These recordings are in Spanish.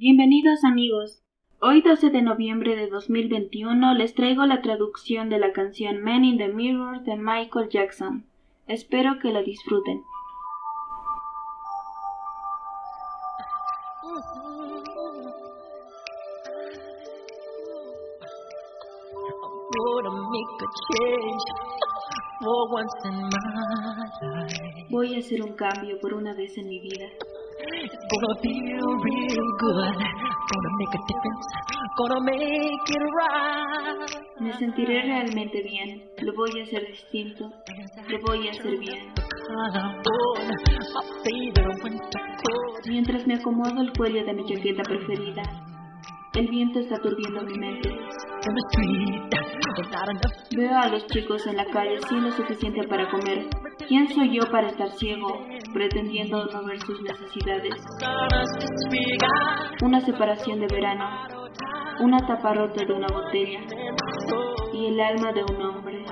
Bienvenidos amigos. Hoy 12 de noviembre de 2021 les traigo la traducción de la canción Man in the Mirror de Michael Jackson. Espero que la disfruten. Voy a hacer un cambio por una vez en mi vida. Me sentiré realmente bien. Lo voy a hacer distinto. Lo voy a hacer bien. Mientras me acomodo el cuello de mi chaqueta preferida, el viento está turbiendo mi mente. Veo a los chicos en la calle sin lo suficiente para comer. ¿Quién soy yo para estar ciego, pretendiendo no ver sus necesidades? Una separación de verano, una tapa rota de una botella y el alma de un hombre.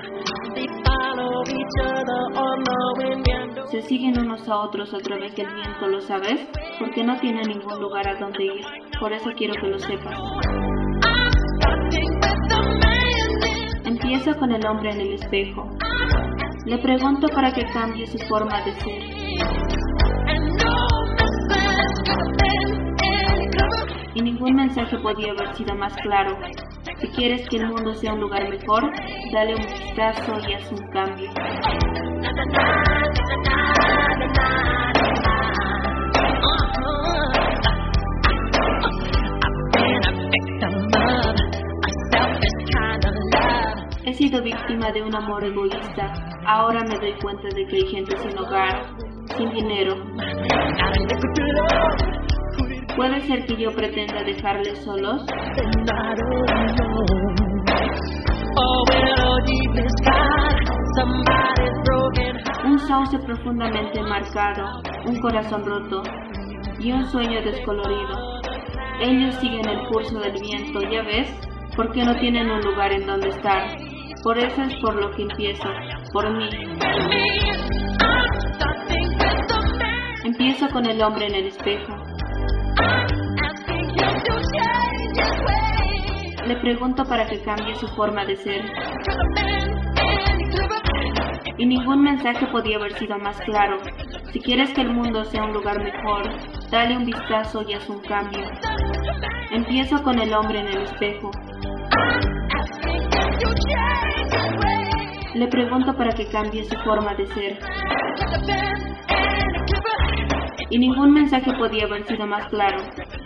Se siguen unos a otros a través del viento, ¿lo sabes? Porque no tiene ningún lugar a donde ir. Por eso quiero que lo sepas. Empiezo con el hombre en el espejo. Le pregunto para que cambie su forma de ser. Y ningún mensaje podía haber sido más claro. Si quieres que el mundo sea un lugar mejor, dale un vistazo y haz un cambio. He sido víctima de un amor egoísta. Ahora me doy cuenta de que hay gente sin hogar, sin dinero. ¿Puede ser que yo pretenda dejarles solos? Un sauce profundamente marcado, un corazón roto y un sueño descolorido. Ellos siguen el curso del viento, ¿ya ves? Porque no tienen un lugar en donde estar. Por eso es por lo que empiezo, por mí. Empiezo con el hombre en el espejo. Le pregunto para que cambie su forma de ser. Y ningún mensaje podía haber sido más claro. Si quieres que el mundo sea un lugar mejor, dale un vistazo y haz un cambio. Empiezo con el hombre en el espejo. Le pregunto para que cambie su forma de ser. Y ningún mensaje podía haber sido más claro.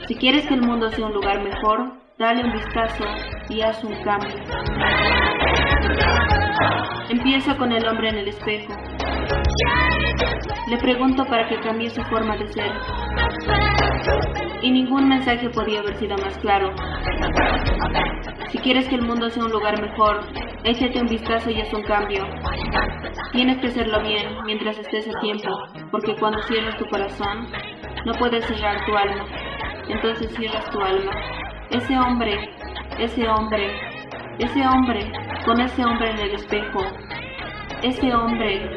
Si quieres que el mundo sea un lugar mejor, dale un vistazo y haz un cambio. Empiezo con el hombre en el espejo. Le pregunto para que cambie su forma de ser. Y ningún mensaje podía haber sido más claro. Si quieres que el mundo sea un lugar mejor, échate un vistazo y haz un cambio. Tienes que hacerlo bien mientras estés a tiempo, porque cuando cierras tu corazón, no puedes cerrar tu alma. Entonces cierras tu alma. Ese hombre, ese hombre, ese hombre, con ese hombre en el espejo, ese hombre.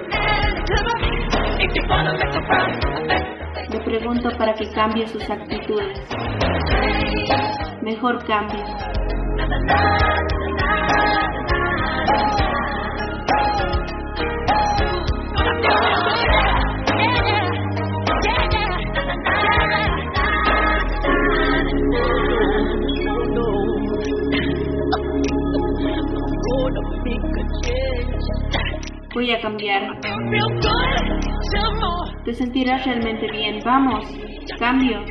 Le pregunto para que cambie sus actitudes. Mejor cambie. Voy a cambiar. Te sentirás realmente bien. Vamos, cambio.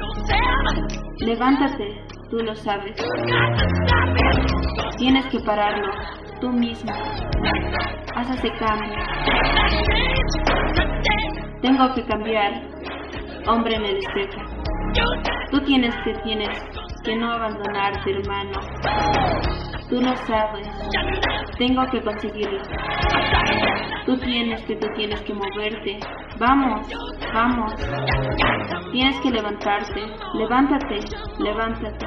Levántate, tú lo sabes. Tienes que pararlo, tú mismo. Haz ese cambio. Tengo que cambiar. Hombre en el. Tú tienes que tienes que no abandonarte, hermano. Tú lo sabes. Tengo que conseguirlo. Tú tienes que, tú tienes que moverte. Vamos, vamos. Tienes que levantarte. Levántate, levántate.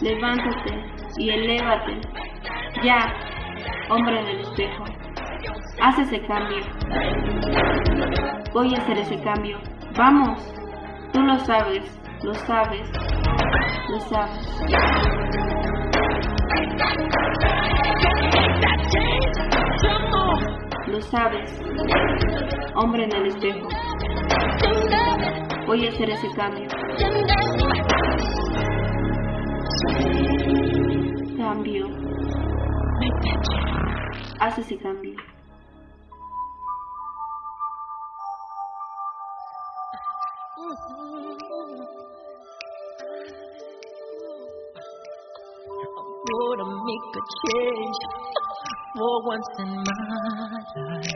Levántate y elévate. Ya, hombre en el espejo. Haz ese cambio. Voy a hacer ese cambio. Vamos, tú lo sabes. Lo sabes. Lo sabes. Lo sabes. Hombre en el espejo. Voy a hacer ese cambio. Cambio. Haz ese cambio. gonna make a change for once in my life.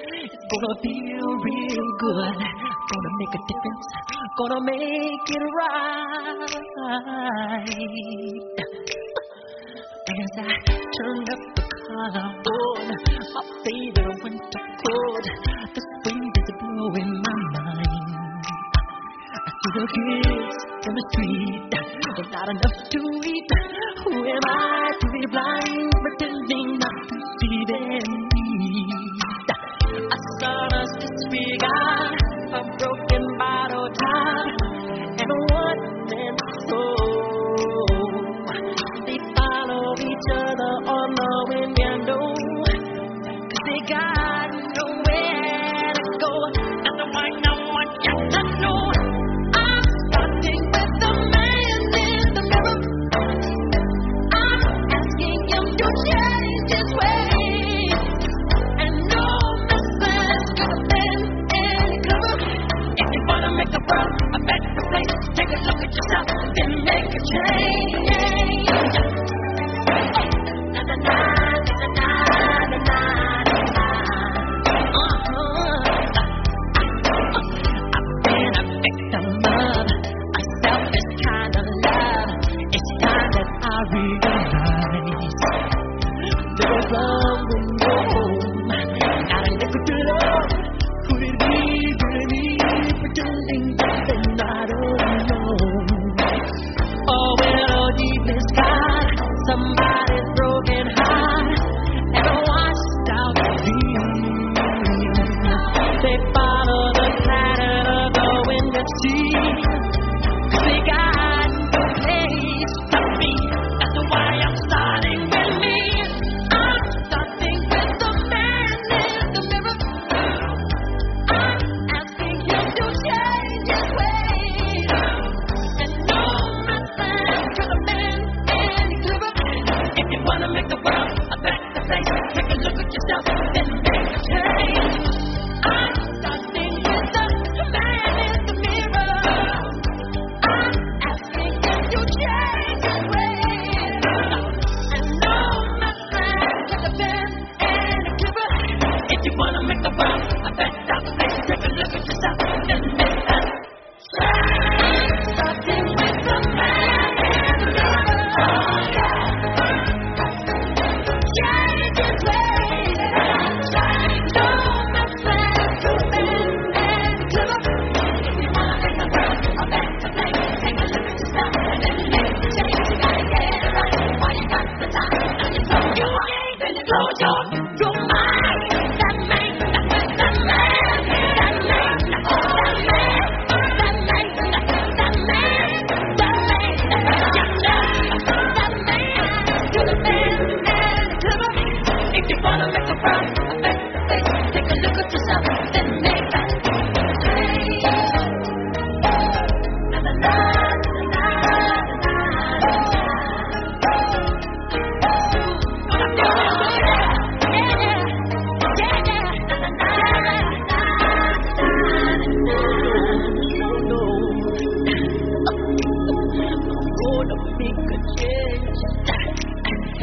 It's gonna feel real good. Gonna make a difference. Gonna make it right. As I turn up the collar on my favorite winter coat, the wind is blowing my mind. The kids in the street, there's not enough to eat. Who am I to be blind, pretending not to see their need? I saw us disregard a broken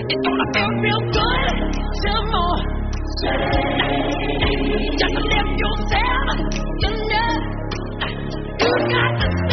It's gonna feel real good. More. Just yourself. You got the